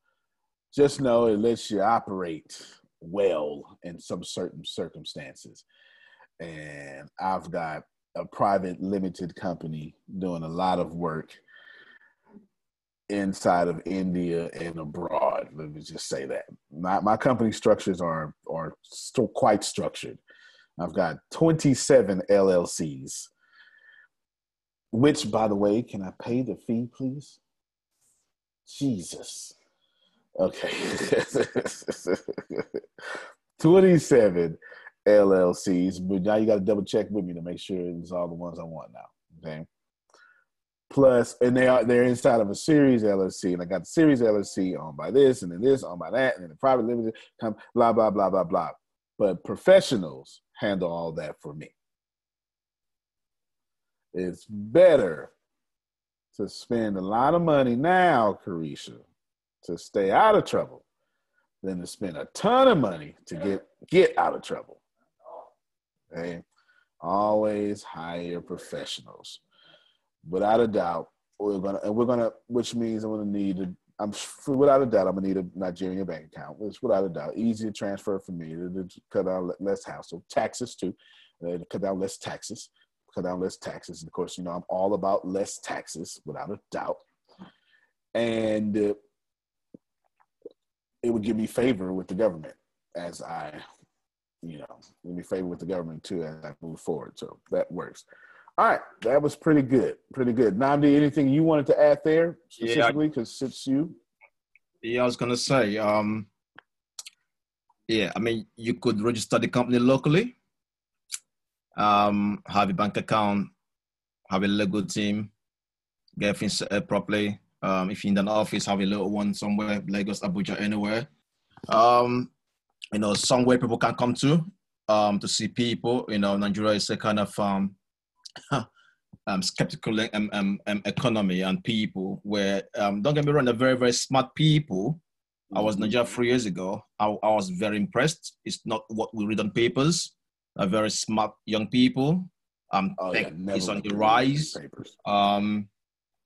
Just know it lets you operate well in some certain circumstances. And I've got a private limited company doing a lot of work inside of India and abroad. Let me just say that my my company structures are are still quite structured. I've got 27 LLCs. Which, by the way, can I pay the fee, please? Jesus. Okay. 27 LLCs, but now you got to double check with me to make sure it's all the ones I want now. Okay. Plus, and they are they're inside of a series LLC, and I got the series LLC owned by this, and then this owned by that, and then the private limited, come blah blah blah blah blah. But professionals handle all that for me. It's better to spend a lot of money now, Carisha, to stay out of trouble than to spend a ton of money to get get out of trouble. Okay? Always hire professionals. Without a doubt, we're gonna and we're gonna which means I'm gonna need a I'm without a doubt I'm gonna need a Nigerian bank account. Which without a doubt easy to transfer for me to, to cut down less household taxes too, uh, to cut down less taxes, cut down less taxes. And of course, you know I'm all about less taxes without a doubt, and uh, it would give me favor with the government as I, you know, give me favor with the government too as I move forward. So that works. All right, that was pretty good, pretty good. Namdi, anything you wanted to add there specifically? Because it's you. Yeah, I was gonna say, um, yeah, I mean, you could register the company locally, um, have a bank account, have a legal team, get things set up properly. Um, if you're in an office, have a little one somewhere, Lagos, Abuja, anywhere. Um, you know, somewhere people can come to um, to see people. You know, Nigeria is a kind of um, um, skeptical um, um, um, economy and people where, um, don't get me wrong, they're very, very smart people. I was in Nigeria three years ago. I, I was very impressed. It's not what we read on papers. They're very smart young people. Um, Oh, tech yeah, is on the rise. Um,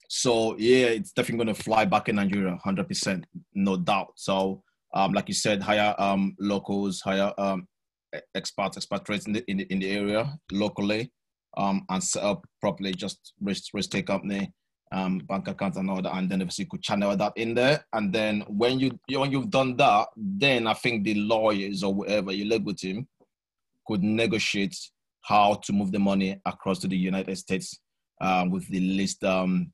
so yeah, it's definitely going to fly back in Nigeria, hundred percent, no doubt. So, um, like you said, hire um locals, hire um expats, expatriates in the in the, in the area locally, um, and set up properly. Just risk risk take company, um, bank account and all that, and then obviously you could channel that in there. And then when you when you've done that, then I think the lawyers or whatever your legal team could negotiate how to move the money across to the United States um, with the least um,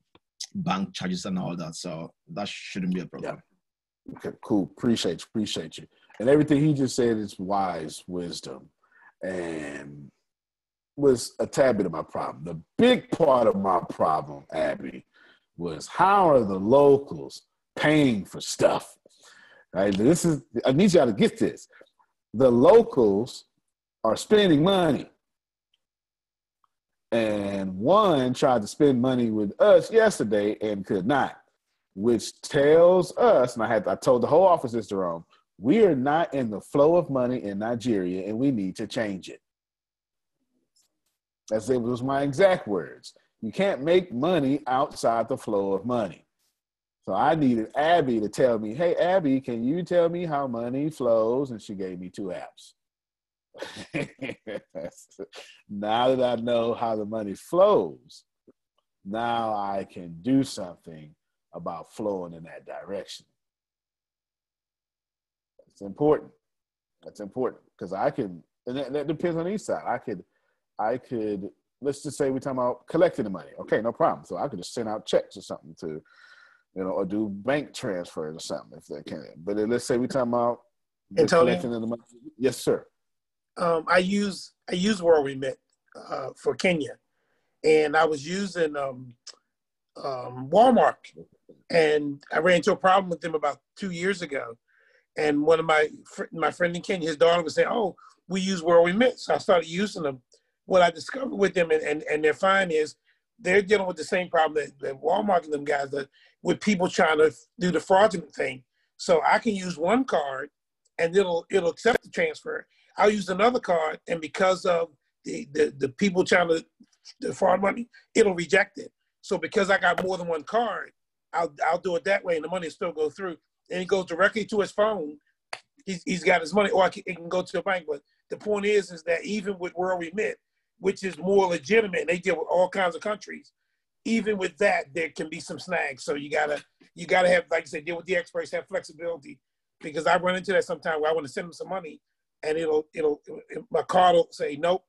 bank charges and all that. So that shouldn't be a problem. Okay, cool. Appreciate you. Appreciate you. And everything he just said is wise wisdom and was a tad bit of my problem. The big part of my problem, Abby, was how are the locals paying for stuff? Right? This is I need y'all to get this. The locals are spending money. And one tried to spend money with us yesterday and could not which tells us, and I had I told the whole office this, Jerome, we are not in the flow of money in Nigeria, and we need to change it. That's it was my exact words. You can't make money outside the flow of money. So I needed Abby to tell me, hey Abby, can you tell me how money flows? And she gave me two apps. now that I know how the money flows, now I can do something about flowing in that direction. It's important. That's important because I can, and that, that depends on each side. I could, I could, let's just say we're talking about collecting the money. Okay, no problem. So I could just send out checks or something to, you know, or do bank transfers or something if they can. But let's say we're talking about collecting the money. Yes, sir. um, I use I use World Remit uh, for Kenya, and I was using um, um, Walmart, and I ran into a problem with them about two years ago. And one of my fr- my friend in Kenya, his daughter was saying, "Oh, we use World Remit," so I started using them. What I discovered with them and, and, and their fine is they're dealing with the same problem that, that Walmart and them guys are with people trying to do the fraudulent thing. So I can use one card and it'll it'll accept the transfer. I'll use another card, and because of the the, the people trying to the fraud money, it'll reject it. So because I got more than one card, I'll I'll do it that way, and the money still go through, and it goes directly to his phone. He's, he's got his money, or it can go to a bank. But the point is, is that even with World Remit, which is more legitimate, and they deal with all kinds of countries. Even with that, there can be some snags. So you gotta you gotta have, like I said, deal with the experts, have flexibility, because I run into that sometimes where I want to send them some money, and it'll it'll my card will say nope,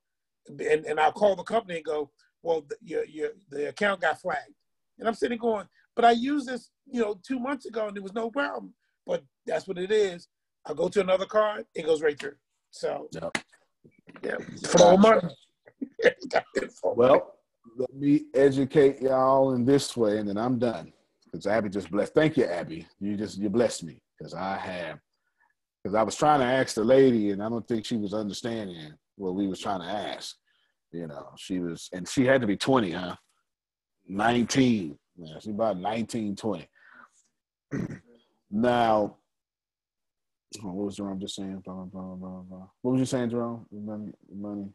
and, and I'll call the company and go, well, the, your your the account got flagged, and I'm sitting going, but I used this you know two months ago and there was no problem, but that's what it is. I go to another card, it goes right through. So yeah, flow of money. Well, let me educate y'all in this way, and then I'm done. Because Abby just blessed. Thank you, Abby. You just you blessed me because I have. Because I was trying to ask the lady, and I don't think she was understanding what we was trying to ask. You know, she was, and she had to be 20, huh? 19. Yeah, she's about 19, 20. now, what was Jerome just saying? Blah, blah, blah, blah. What was you saying, Jerome? Money, money.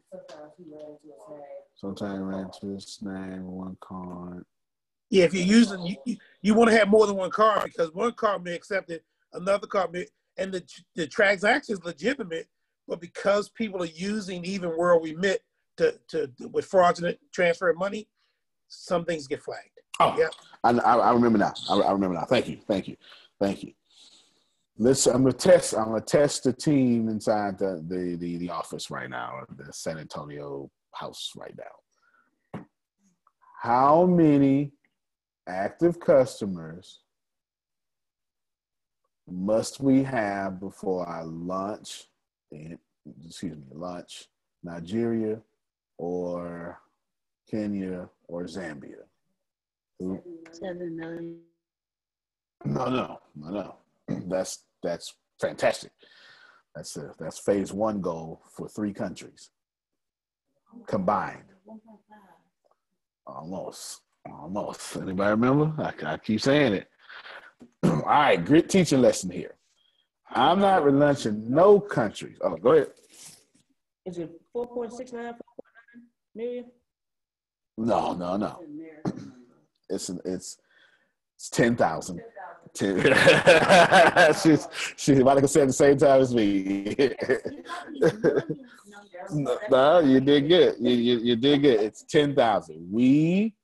Sometimes ran to a snag one card. Yeah, if you're using, you, you, want to have more than one card because one card may accept it, another card may, and the the transaction is legitimate, but because people are using even where we met to, to with fraudulent transfer of money, some things get flagged. Oh, yeah. I, I, I remember now. I, I remember now. Thank you. Thank you. Thank you. Let's. I'm gonna test. I'm gonna test the team inside the the the, the office right now, the San Antonio house right now. How many active customers must we have before I launch? In, excuse me, launch Nigeria or Kenya or Zambia? Who- Seven million. No, no, no, no. That's that's fantastic. That's a, that's phase one goal for three countries combined. Almost, almost. Anybody remember? I, I keep saying it. All right, great teaching lesson here. I'm not relaunching no countries. Oh, go ahead. Is it four point six nine, four point nine million? No, no, no. It's it's it's ten thousand. Ten. she's she's about to say at the same time as me. no, no, you did good. You, you, you did good. It's ten thousand. We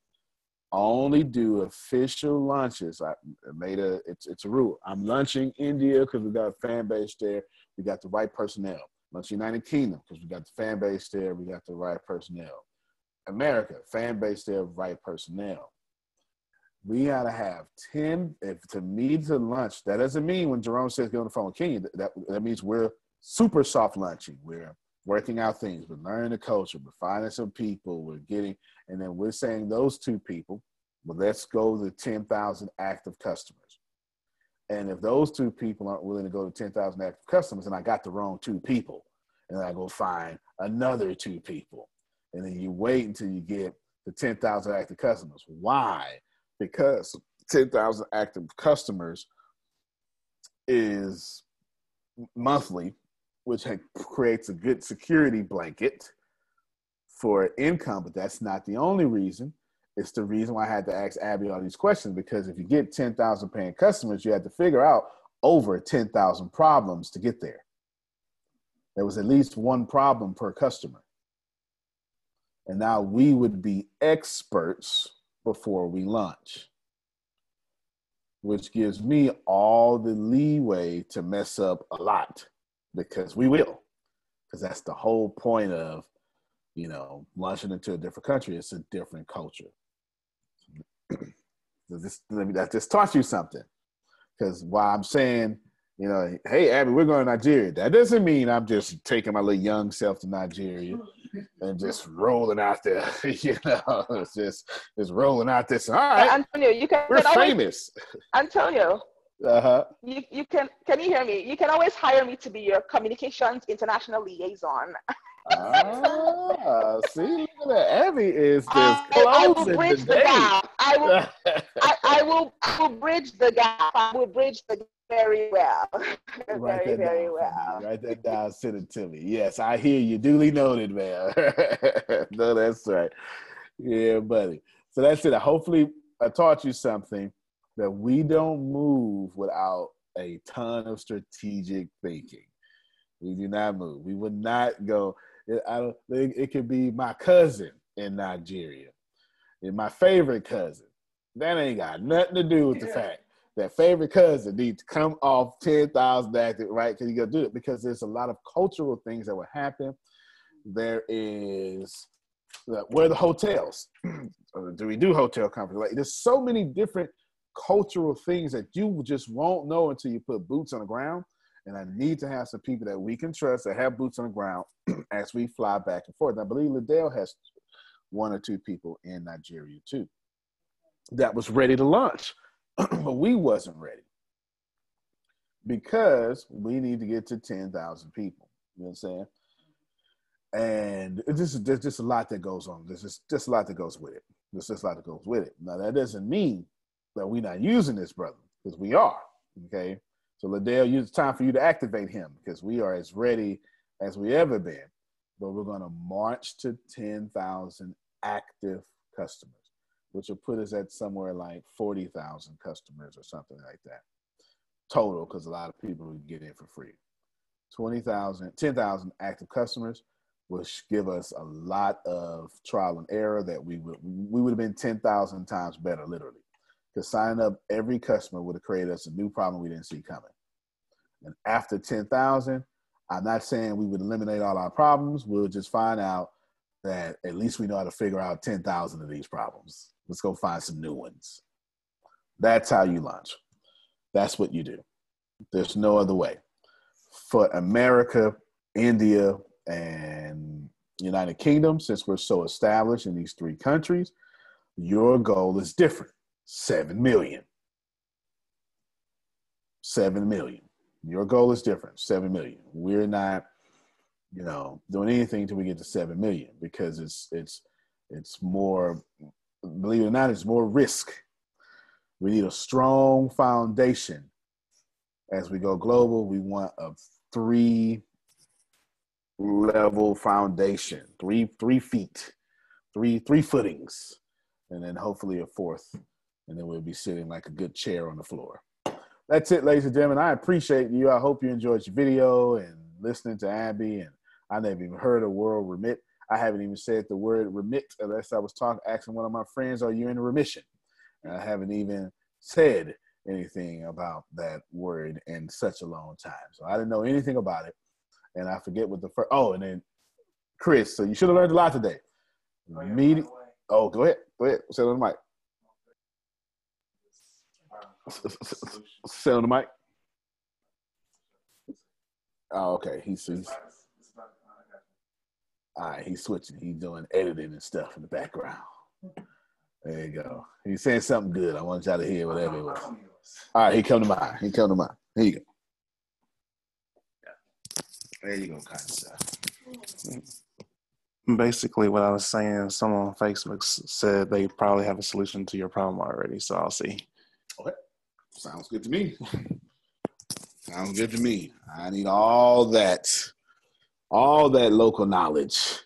only do official lunches. I made a it's it's a rule. I'm lunching India because we got a fan base there. We got the right personnel. Lunch United Kingdom because we got the fan base there. We got the right personnel. America fan base there, right personnel. We gotta have ten. If to me to lunch, that doesn't mean when Jerome says get on the phone with Kenya. That that means we're super soft lunching. We're working out things. We're learning the culture. We're finding some people. We're getting, and then we're saying those two people. Well, let's go to ten thousand active customers. And if those two people aren't willing to go to 10,000 active customers, and I got the wrong two people, and I go find another two people. And then you wait until you get the 10,000 active customers. Why? Because 10,000 active customers is monthly, which creates a good security blanket for income, but that's not the only reason. It's the reason why I had to ask Abby all these questions because if you get 10,000 paying customers, you had to figure out over 10,000 problems to get there. There was at least one problem per customer. And now we would be experts before we launch, which gives me all the leeway to mess up a lot because we will. Because that's the whole point of, you know, launching into a different country. It's a different culture. This, that just taught you something. Because while I'm saying, you know, hey, Abby, we're going to Nigeria, that doesn't mean I'm just taking my little young self to Nigeria and just rolling out there. you know, it's just it's rolling out this. All right, Antonio, you can we're can always- famous. Antonio, Uh huh. you, you can can you hear me? You can always hire me to be your communications international liaison. Ah, see, look at that. Abby is just I, I will bridge the today. gap. I will I, I will I will bridge the gap. I will bridge the gap very well. Write very, very down well. Write that down. Send it to me. Yes, I hear you. Duly noted, man. no, that's right. Yeah, buddy. So that's it. Hopefully, I taught you something that we don't move without a ton of strategic thinking. We do not move. We would not go. I don't. It, it could be my cousin in Nigeria, and my favorite cousin. That ain't got nothing to do with the fact that favorite cousin needs to come off ten thousand active, right? Because you got to do it because there's a lot of cultural things that will happen. There is uh, where the hotels? Do we do hotel conference? Like there's so many different cultural things that you just won't know until you put boots on the ground. And I need to have some people that we can trust that have boots on the ground as we fly back and forth. I believe Liddell has one or two people in Nigeria too that was ready to launch, but we wasn't ready because we need to get to 10,000 people. You know what I'm saying? and it's just there's just a lot that goes on. There's just just a lot that goes with it. There's just a lot that goes with it. Now that doesn't mean that we're not using this brother because we are. Okay, so Liddell, it's time for you to activate him because we are as ready as we ever been. But we're to march to ten thousand active customers, which will put us at somewhere like forty thousand customers or something like that total because a lot of people would get in for free. 20,000, 10,000 active customers which give us a lot of trial and error that we would we would have been 10,000 times better literally. Because signing up every customer would have created us a new problem we didn't see coming. And after 10,000, I'm not saying we would eliminate all our problems. We'll just find out that at least we know how to figure out 10,000 of these problems. Let's go find some new ones. That's how you launch. That's what you do. There's no other way. For America, India, and United Kingdom, since we're so established in these three countries, your goal is different. Seven million. Seven million. Your goal is different. Seven million. We're not, you know, doing anything till we get to seven million because it's it's it's more, believe it or not, it's more risk. We need a strong foundation as we go global. We want a three level foundation, three three feet, three three footings, and then hopefully a fourth, and then we'll be sitting like a good chair on the floor. That's it, ladies and gentlemen. I appreciate you. I hope you enjoyed your video and listening to Abby. And I never even heard of World Remit. I haven't even said the word remit unless I was talking, asking one of my friends, "Are you in remission?" And I haven't even said anything about that word in such a long time. So I didn't know anything about it and I forget what the first. Oh, and then Chris. So you should have learned a lot today. Medi- oh, go ahead. Go ahead. Say on the mic. Say on the mic. Oh, okay. He's, he's all right. He's switching. He's doing editing and stuff in the background. There you go. He's saying something good. I want y'all to hear whatever it was. All right, he come to mind. He come to mind. Here you go. There you go, kind of stuff. Basically, what I was saying, someone on Facebook said they probably have a solution to your problem already. So I'll see. Okay. Sounds good to me. Sounds good to me. I need all that, all that local knowledge,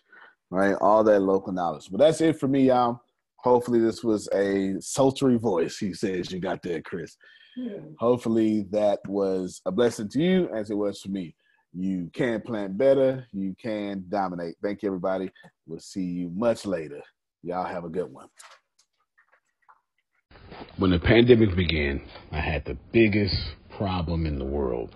right? All that local knowledge. But that's it for me, y'all. Hopefully, this was a sultry voice. He says you got there, Chris. Hopefully, that was a blessing to you as it was for me. You can plant better. You can dominate. Thank you, everybody. We'll see you much later. Y'all have a good one. When the pandemic began, I had the biggest problem in the world